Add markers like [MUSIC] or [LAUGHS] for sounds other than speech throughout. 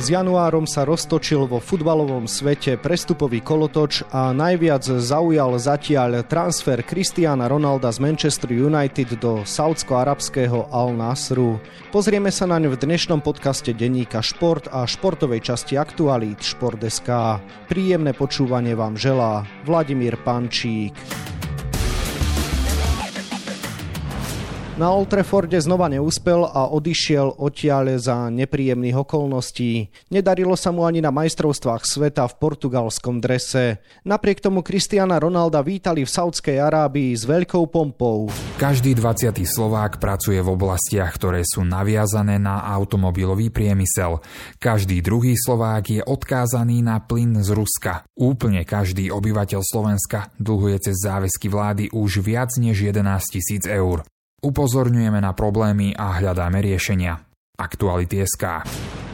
S januárom sa roztočil vo futbalovom svete prestupový kolotoč a najviac zaujal zatiaľ transfer Cristiana Ronalda z Manchester United do saudsko-arabského Al Nasru. Pozrieme sa naň v dnešnom podcaste denníka Šport a športovej časti aktualít Šport.sk. Príjemné počúvanie vám želá Vladimír Pančík. Na Old Traforde znova neúspel a odišiel odtiaľ za nepríjemných okolností. Nedarilo sa mu ani na majstrovstvách sveta v portugalskom drese. Napriek tomu Kristiana Ronalda vítali v Saudskej Arábii s veľkou pompou. Každý 20. Slovák pracuje v oblastiach, ktoré sú naviazané na automobilový priemysel. Každý druhý Slovák je odkázaný na plyn z Ruska. Úplne každý obyvateľ Slovenska dlhuje cez záväzky vlády už viac než 11 tisíc eur. Upozorňujeme na problémy a hľadáme riešenia. Aktuality SK.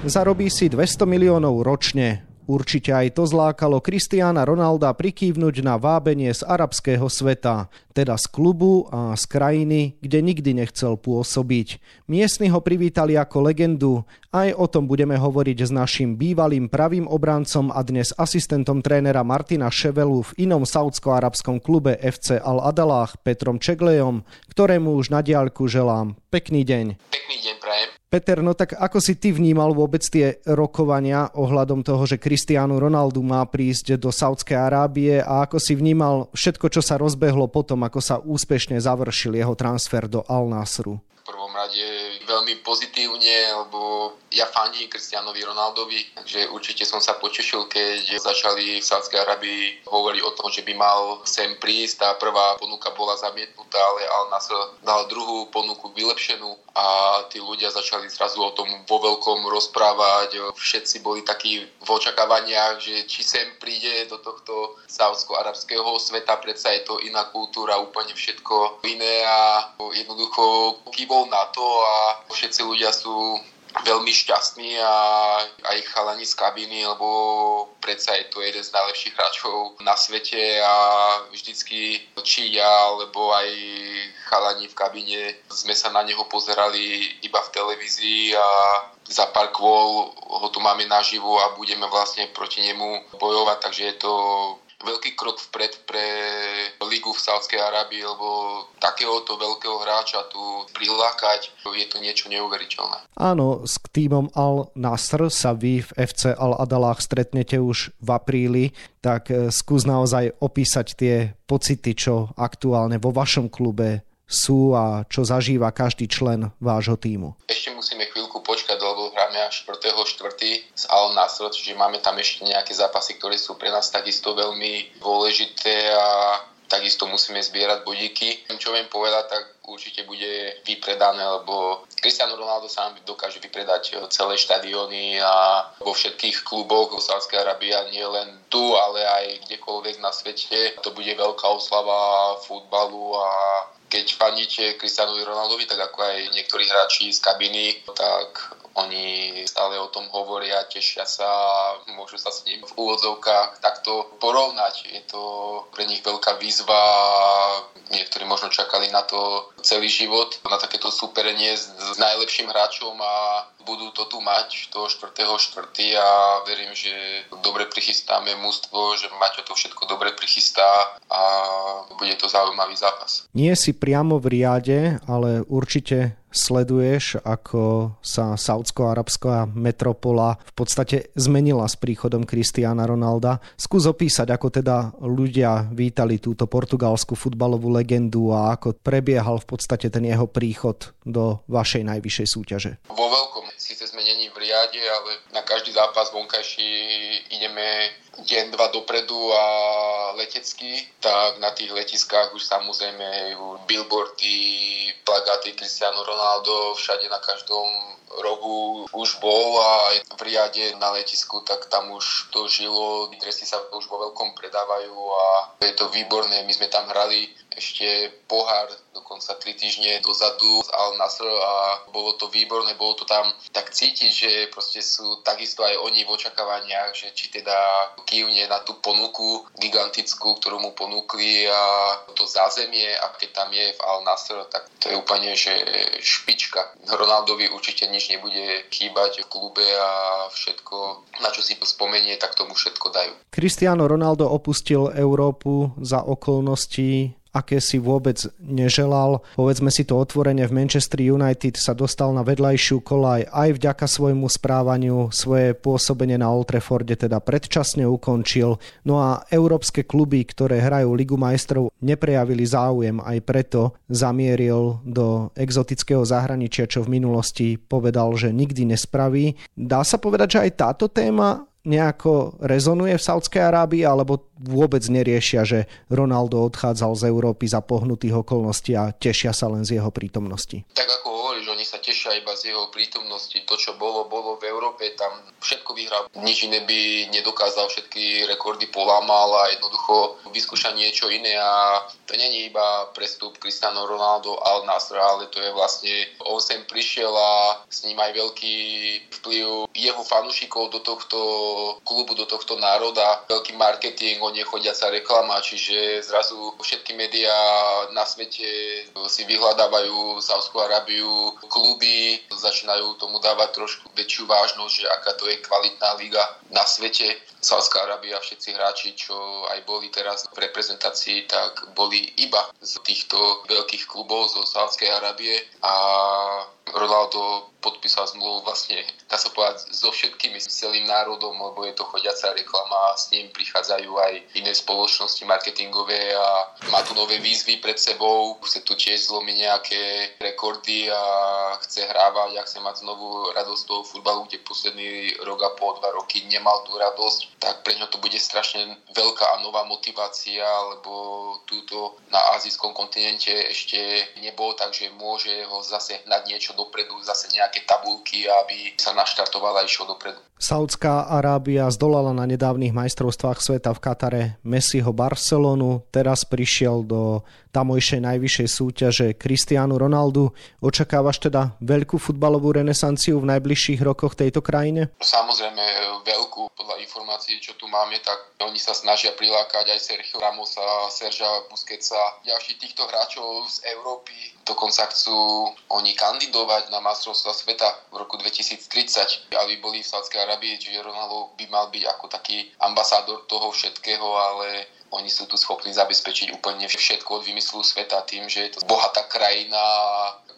Zarobí si 200 miliónov ročne. Určite aj to zlákalo Kristiána Ronalda prikývnuť na vábenie z arabského sveta, teda z klubu a z krajiny, kde nikdy nechcel pôsobiť. Miestni ho privítali ako legendu, aj o tom budeme hovoriť s našim bývalým pravým obrancom a dnes asistentom trénera Martina Ševelu v inom saudsko-arabskom klube FC Al-Adalách Petrom Čeglejom, ktorému už na diaľku želám pekný deň. Pekný deň prajem. Peter, no tak ako si ty vnímal vôbec tie rokovania ohľadom toho, že Cristiano Ronaldo má prísť do Saudskej Arábie a ako si vnímal všetko, čo sa rozbehlo potom, ako sa úspešne završil jeho transfer do Al Nasru? prvom rade veľmi pozitívne, lebo ja fandím Kristianovi Ronaldovi, takže určite som sa potešil, keď začali v Sádskej Arabii hovoriť o tom, že by mal sem prísť. Tá prvá ponuka bola zamietnutá, ale Al Nasr dal druhú ponuku vylepšenú a tí ľudia začali zrazu o tom vo veľkom rozprávať. Všetci boli takí v očakávaniach, že či sem príde do tohto saudsko-arabského sveta, predsa je to iná kultúra, úplne všetko iné a jednoducho kývo bol na to a všetci ľudia sú veľmi šťastní a aj chalani z kabiny, lebo predsa je to jeden z najlepších hráčov na svete a vždycky či ja, alebo aj chalani v kabine sme sa na neho pozerali iba v televízii a za pár kvôl ho tu máme naživu a budeme vlastne proti nemu bojovať, takže je to veľký krok vpred pre ligu v Sávskej Arábii, lebo takéhoto veľkého hráča tu prilákať je to niečo neuveriteľné. Áno, s týmom Al Nasr sa vy v FC Al Adalách stretnete už v apríli, tak eh, skús naozaj opísať tie pocity, čo aktuálne vo vašom klube sú a čo zažíva každý člen vášho týmu. Ešte musíme chvíľku počkať, až 4.4. z Al Nasr, čiže máme tam ešte nejaké zápasy, ktoré sú pre nás takisto veľmi dôležité a takisto musíme zbierať bodíky. Čo viem povedať, tak určite bude vypredané, lebo Cristiano Ronaldo sám dokáže vypredať celé štadióny a vo všetkých kluboch v Sávskej Arabii nie len tu, ale aj kdekoľvek na svete. To bude veľká oslava futbalu a keď fandíte Cristianovi Ronaldovi, tak ako aj niektorí hráči z kabiny, tak oni stále o tom hovoria, tešia sa, môžu sa s ním v úvodzovkách takto porovnať. Je to pre nich veľká výzva, niektorí možno čakali na to celý život, na takéto superenie s, najlepším hráčom a budú to tu mať do 4.4. a verím, že dobre prichystáme mústvo, že Maťo to všetko dobre prichystá a bude to zaujímavý zápas. Nie si priamo v riade, ale určite sleduješ, ako sa saudsko-arabská metropola v podstate zmenila s príchodom Cristiana Ronalda. Skús opísať, ako teda ľudia vítali túto portugalskú futbalovú legendu a ako prebiehal v podstate ten jeho príchod do vašej najvyššej súťaže. Vo veľkom. Síce sme není v riade, ale na každý zápas vonkajší ideme deň, dva dopredu a letecky, tak na tých letiskách už samozrejme billboardy, plagáty Cristiano Ronaldo, všade na každom rohu už bol a aj v riade na letisku, tak tam už to žilo, dresy sa už vo veľkom predávajú a je to výborné. My sme tam hrali ešte pohár dokonca 3 týždne dozadu z Al Nasr a bolo to výborné, bolo to tam tak cítiť, že proste sú takisto aj oni v očakávaniach, že či teda kývne na tú ponuku gigantickú, ktorú mu ponúkli a to zázemie a keď tam je v Al Nasr, tak to je úplne že špička. Ronaldovi určite nič nebude chýbať v klube a všetko, na čo si spomenie, tak tomu všetko dajú. Cristiano Ronaldo opustil Európu za okolností aké si vôbec neželal. Povedzme si to otvorene, v Manchester United sa dostal na vedľajšiu kolaj aj vďaka svojmu správaniu, svoje pôsobenie na Old Trafforde teda predčasne ukončil. No a európske kluby, ktoré hrajú Ligu majstrov, neprejavili záujem, aj preto zamieril do exotického zahraničia, čo v minulosti povedal, že nikdy nespraví. Dá sa povedať, že aj táto téma nejako rezonuje v Saudskej Arábii, alebo vôbec neriešia, že Ronaldo odchádzal z Európy za pohnutých okolností a tešia sa len z jeho prítomnosti? Tak ako hovoríš, oni sa tešia iba z jeho prítomnosti. To, čo bolo, bolo v Európe, tam všetko vyhral. Nič iné by nedokázal, všetky rekordy polámal a jednoducho vyskúša niečo iné a to není iba prestup Cristiano Ronaldo al Nasr, ale to je vlastne, on sem prišiel a s ním aj veľký vplyv jeho fanúšikov do tohto klubu, do tohto národa, veľký marketing, on je chodiaca reklama, čiže zrazu všetky médiá na svete si vyhľadávajú Saudskú Arábiu, kluby začínajú tomu dávať trošku väčšiu vážnosť, že aká to je kvalitná liga na svete. Saudská Arábia, všetci hráči, čo aj boli teraz v reprezentácii, tak boli iba z týchto veľkých klubov zo Saudskej Arábie a Ronaldo podpísal zmluvu vlastne, dá sa povedať, so všetkými, s celým národom, lebo je to chodiaca reklama a s ním prichádzajú aj iné spoločnosti marketingové a má tu nové výzvy pred sebou, chce tu tiež zlomiť nejaké rekordy a chce hrávať a chce mať znovu radosť toho futbalu, kde posledný rok a po dva roky nemal tú radosť, tak pre ňo to bude strašne veľká a nová motivácia, lebo túto na azijskom kontinente ešte nebol, takže môže ho zase hnať niečo dopredu, zase nejaké tabulky, aby sa naštartovala a išiel dopredu. Saudská Arábia zdolala na nedávnych majstrovstvách sveta v Katare Messiho Barcelonu, teraz prišiel do tamojšej najvyššej súťaže Cristiano Ronaldo. Očakávaš teda veľkú futbalovú renesanciu v najbližších rokoch tejto krajine? Samozrejme veľkú. Podľa informácií, čo tu máme, tak oni sa snažia prilákať aj Sergio Ramosa, Serža Busquetsa, ďalších týchto hráčov z Európy. Dokonca chcú oni kandidovať na majstrovstvá sveta v roku 2030, aby boli v Sádskej Arábii, čiže Ronaldo by mal byť ako taký ambasádor toho všetkého, ale oni sú tu schopní zabezpečiť úplne všetko od vymyslu sveta tým, že je to bohatá krajina.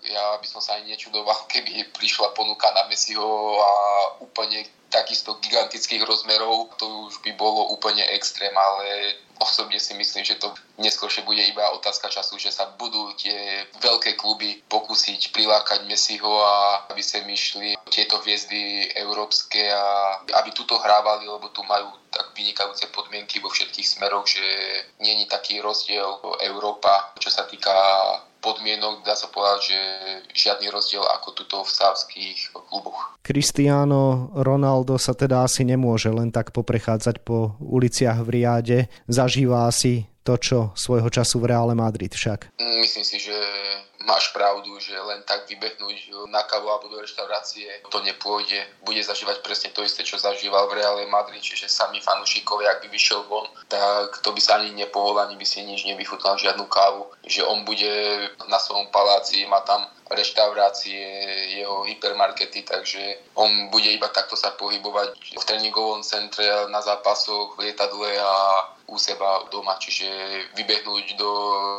Ja by som sa aj nečudoval, [LAUGHS] keby prišla ponuka na Messiho a úplne takisto gigantických rozmerov, to už by bolo úplne extrém, ale osobne si myslím, že to neskôršie bude iba otázka času, že sa budú tie veľké kluby pokúsiť prilákať Messiho a aby sa myšli tieto hviezdy európske a aby tuto hrávali, lebo tu majú tak vynikajúce podmienky vo všetkých smeroch, že není taký rozdiel Európa, čo sa týka podmienok, dá sa povedať, že žiadny rozdiel ako tuto v sávských kluboch. Cristiano Ronaldo sa teda asi nemôže len tak poprechádzať po uliciach v Riade. Zažíva asi to, čo svojho času v Reále Madrid však. Myslím si, že máš pravdu, že len tak vybehnúť na kavu alebo do reštaurácie to nepôjde. Bude zažívať presne to isté, čo zažíval v Reále Madrid, čiže sami fanúšikovia, ak by vyšiel von, tak to by sa ani nepohol, ani by si nič nevychutnal, žiadnu kávu. Že on bude na svojom paláci, má tam reštaurácie, jeho hypermarkety, takže on bude iba takto sa pohybovať v tréningovom centre, na zápasoch, v lietadle a u seba doma, čiže vybehnúť do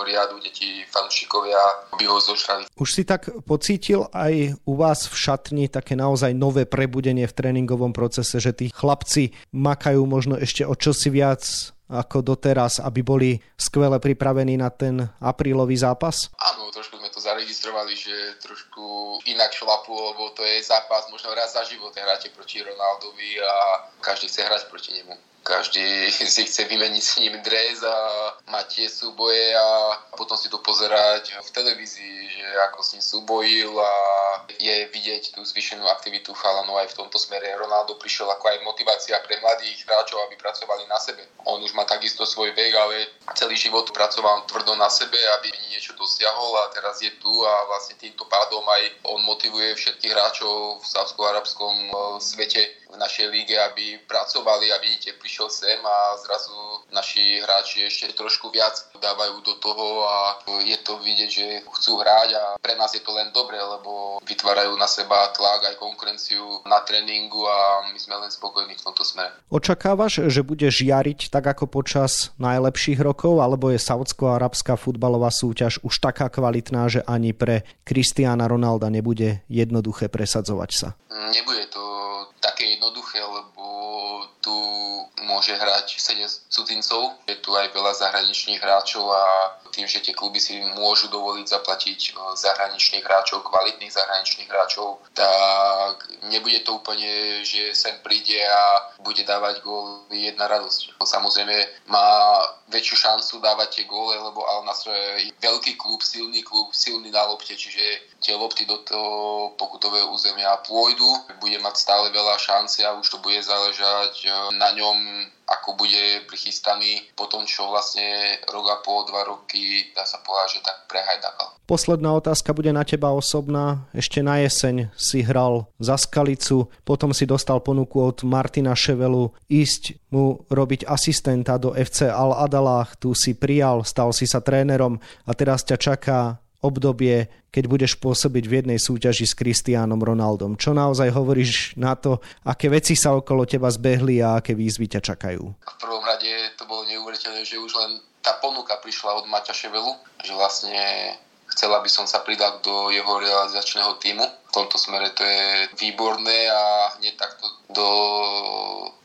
riadu deti fanúšikovia by ho zošrali. Už si tak pocítil aj u vás v šatni také naozaj nové prebudenie v tréningovom procese, že tí chlapci makajú možno ešte o čosi viac ako doteraz, aby boli skvele pripravení na ten aprílový zápas? Áno, trošku sme to zaregistrovali, že trošku inak šlapu, lebo to je zápas možno raz za život, hráte proti Ronaldovi a každý chce hrať proti nemu každý [LAUGHS] si chce vymeniť s ním dres a mať tie súboje a potom si to pozerať v televízii, že ako s ním súbojil a je vidieť tú zvyšenú aktivitu chalanov aj v tomto smere. Ronaldo prišiel ako aj motivácia pre mladých hráčov, aby pracovali na sebe. On už má takisto svoj vek, ale celý život pracoval tvrdo na sebe, aby niečo dosiahol a teraz je tu a vlastne týmto pádom aj on motivuje všetkých hráčov v sávsko-arabskom e, svete v našej líge, aby pracovali a vidíte, prišiel sem a zrazu naši hráči ešte trošku viac dávajú do toho a je to vidieť, že chcú hrať a pre nás je to len dobre, lebo vytvárajú na seba tlak aj konkurenciu na tréningu a my sme len spokojní v tomto smere. Očakávaš, že budeš jariť tak ako počas najlepších rokov, alebo je saudsko-arabská futbalová súťaž už taká kvalitná, že ani pre Kristiána Ronalda nebude jednoduché presadzovať sa? Nebude to jednoduché, lebo tu môže hrať 7 cudzincov. Je tu aj veľa zahraničných hráčov a tým, že tie kluby si môžu dovoliť zaplatiť e, zahraničných hráčov, kvalitných zahraničných hráčov, tak nebude to úplne, že sem príde a bude dávať gól jedna radosť. Samozrejme má väčšiu šancu dávať tie góly, lebo Al Nasr je veľký klub, silný klub, silný na lopte, čiže tie lopty do toho pokutového územia pôjdu, bude mať stále veľa šanci a už to bude záležať e, na ňom ako bude prichystaný po tom, čo vlastne rok a pol, dva roky, dá sa povedať, že tak prehajdakal. Posledná otázka bude na teba osobná. Ešte na jeseň si hral za Skalicu, potom si dostal ponuku od Martina Ševelu ísť mu robiť asistenta do FC Al Adalách. Tu si prijal, stal si sa trénerom a teraz ťa čaká obdobie, keď budeš pôsobiť v jednej súťaži s Kristiánom Ronaldom. Čo naozaj hovoríš na to, aké veci sa okolo teba zbehli a aké výzvy ťa čakajú? V prvom rade to bolo neuveriteľné, že už len tá ponuka prišla od Maťa Ševelu, že vlastne chcela by som sa pridať do jeho realizačného týmu. V tomto smere to je výborné a hneď takto do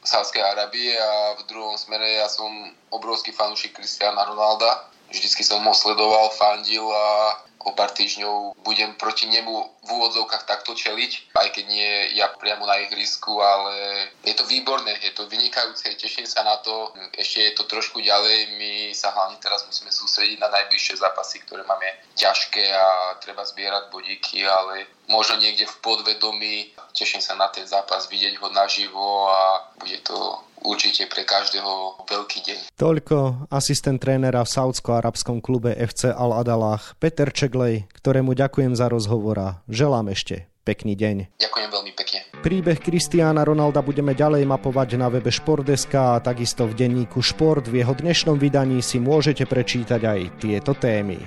Sávskej Arábie a v druhom smere ja som obrovský fanúšik Kristiana Ronalda vždycky som ho sledoval, fandil a o pár týždňov budem proti nemu v úvodzovkách takto čeliť, aj keď nie ja priamo na ihrisku, ale je to výborné, je to vynikajúce, teším sa na to. Ešte je to trošku ďalej, my sa hlavne teraz musíme sústrediť na najbližšie zápasy, ktoré máme ťažké a treba zbierať bodíky, ale možno niekde v podvedomí teším sa na ten zápas, vidieť ho naživo a bude to určite pre každého veľký deň. Toľko asistent trénera v saudsko-arabskom klube FC Al Adalách Peter Čeglej, ktorému ďakujem za rozhovor a želám ešte pekný deň. Ďakujem veľmi pekne. Príbeh Kristiána Ronalda budeme ďalej mapovať na webe Športdeska a takisto v denníku Šport. V jeho dnešnom vydaní si môžete prečítať aj tieto témy.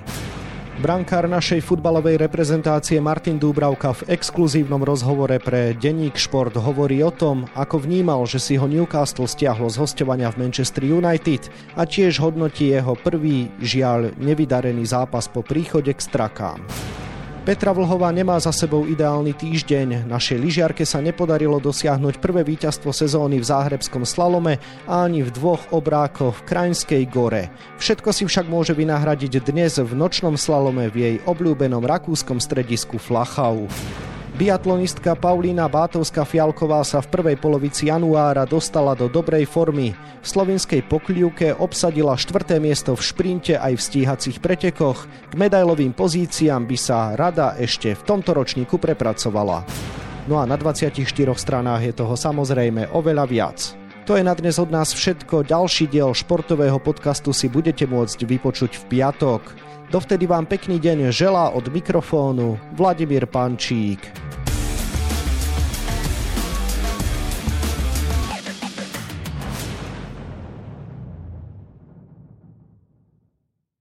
Brankár našej futbalovej reprezentácie Martin Dúbravka v exkluzívnom rozhovore pre denník Šport hovorí o tom, ako vnímal, že si ho Newcastle stiahlo z hostovania v Manchester United a tiež hodnotí jeho prvý, žiaľ, nevydarený zápas po príchode k strakám. Petra Vlhová nemá za sebou ideálny týždeň. Našej lyžiarke sa nepodarilo dosiahnuť prvé víťazstvo sezóny v záhrebskom slalome a ani v dvoch obrákoch v Krajinskej gore. Všetko si však môže vynahradiť dnes v nočnom slalome v jej obľúbenom rakúskom stredisku Flachau. Biatlonistka Paulína Bátovská-Fialková sa v prvej polovici januára dostala do dobrej formy. V slovinskej pokľúke obsadila štvrté miesto v šprinte aj v stíhacích pretekoch. K medailovým pozíciám by sa rada ešte v tomto ročníku prepracovala. No a na 24 stranách je toho samozrejme oveľa viac. To je na dnes od nás všetko. Ďalší diel športového podcastu si budete môcť vypočuť v piatok. Dovtedy vám pekný deň želá od mikrofónu Vladimír Pančík.